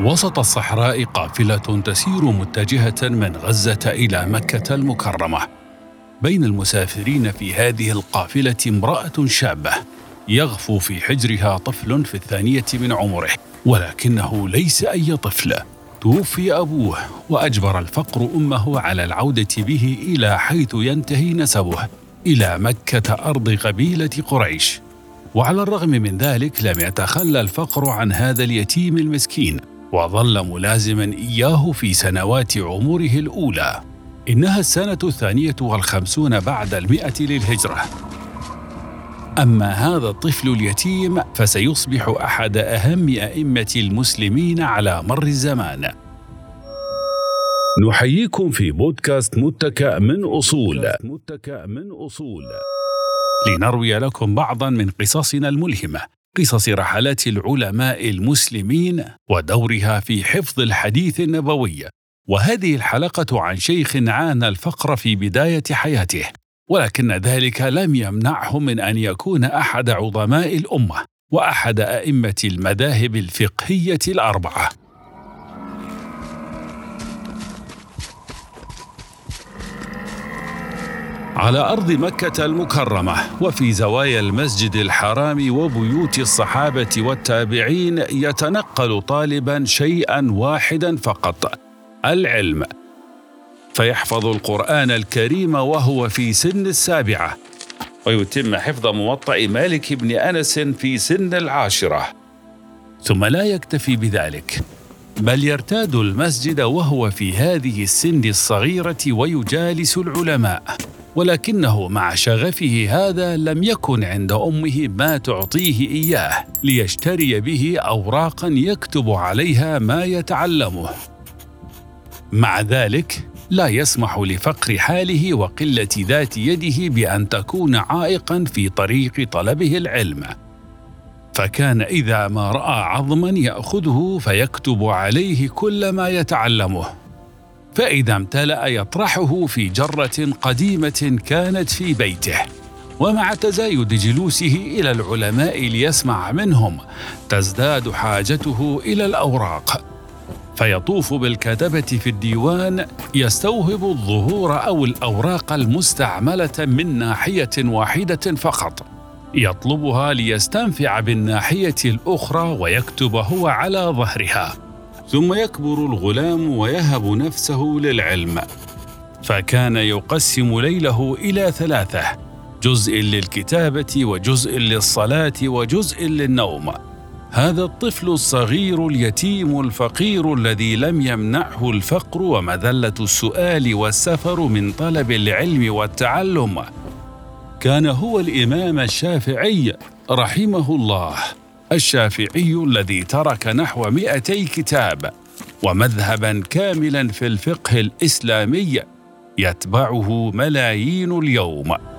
وسط الصحراء قافلة تسير متجهة من غزة إلى مكة المكرمة. بين المسافرين في هذه القافلة امرأة شابة يغفو في حجرها طفل في الثانية من عمره ولكنه ليس أي طفل. توفي أبوه وأجبر الفقر أمه على العودة به إلى حيث ينتهي نسبه إلى مكة أرض قبيلة قريش. وعلى الرغم من ذلك لم يتخلى الفقر عن هذا اليتيم المسكين. وظل ملازما إياه في سنوات عمره الأولى. إنها السنة الثانية والخمسون بعد المئة للهجرة. أما هذا الطفل اليتيم فسيصبح أحد أهم أئمة المسلمين على مر الزمان. نحييكم في بودكاست متكأ من أصول. متكأ من أصول. لنروي لكم بعضا من قصصنا الملهمة. قصص رحلات العلماء المسلمين ودورها في حفظ الحديث النبوي. وهذه الحلقة عن شيخ عانى الفقر في بداية حياته ولكن ذلك لم يمنعه من أن يكون أحد عظماء الأمة وأحد أئمة المذاهب الفقهية الأربعة. على أرض مكة المكرمة وفي زوايا المسجد الحرام وبيوت الصحابة والتابعين يتنقل طالبا شيئا واحدا فقط العلم. فيحفظ القرآن الكريم وهو في سن السابعة. ويتم حفظ موطأ مالك بن أنس في سن العاشرة. ثم لا يكتفي بذلك بل يرتاد المسجد وهو في هذه السن الصغيرة ويجالس العلماء. ولكنه مع شغفه هذا لم يكن عند أمه ما تعطيه إياه ليشتري به اوراقا يكتب عليها ما يتعلمه. مع ذلك لا يسمح لفقر حاله وقلة ذات يده بأن تكون عائقا في طريق طلبه العلم. فكان إذا ما رأى عظما يأخذه فيكتب عليه كل ما يتعلمه. فإذا امتلأ يطرحه في جرة قديمة كانت في بيته. ومع تزايد جلوسه إلى العلماء ليسمع منهم تزداد حاجته إلى الأوراق. فيطوف بالكتبة في الديوان يستوهب الظهور أو الأوراق المستعملة من ناحية واحدة فقط. يطلبها ليستنفع بالناحية الأخرى ويكتب هو على ظهرها. ثم يكبر الغلام ويهب نفسه للعلم. فكان يقسم ليله إلى ثلاثة جزء للكتابة وجزء للصلاة وجزء للنوم. هذا الطفل الصغير اليتيم الفقير الذي لم يمنعه الفقر ومذلة السؤال والسفر من طلب العلم والتعلم. كان هو الإمام الشافعي رحمه الله. الشافعي الذي ترك نحو مئتي كتاب ومذهبا كاملا في الفقه الإسلامي يتبعه ملايين اليوم.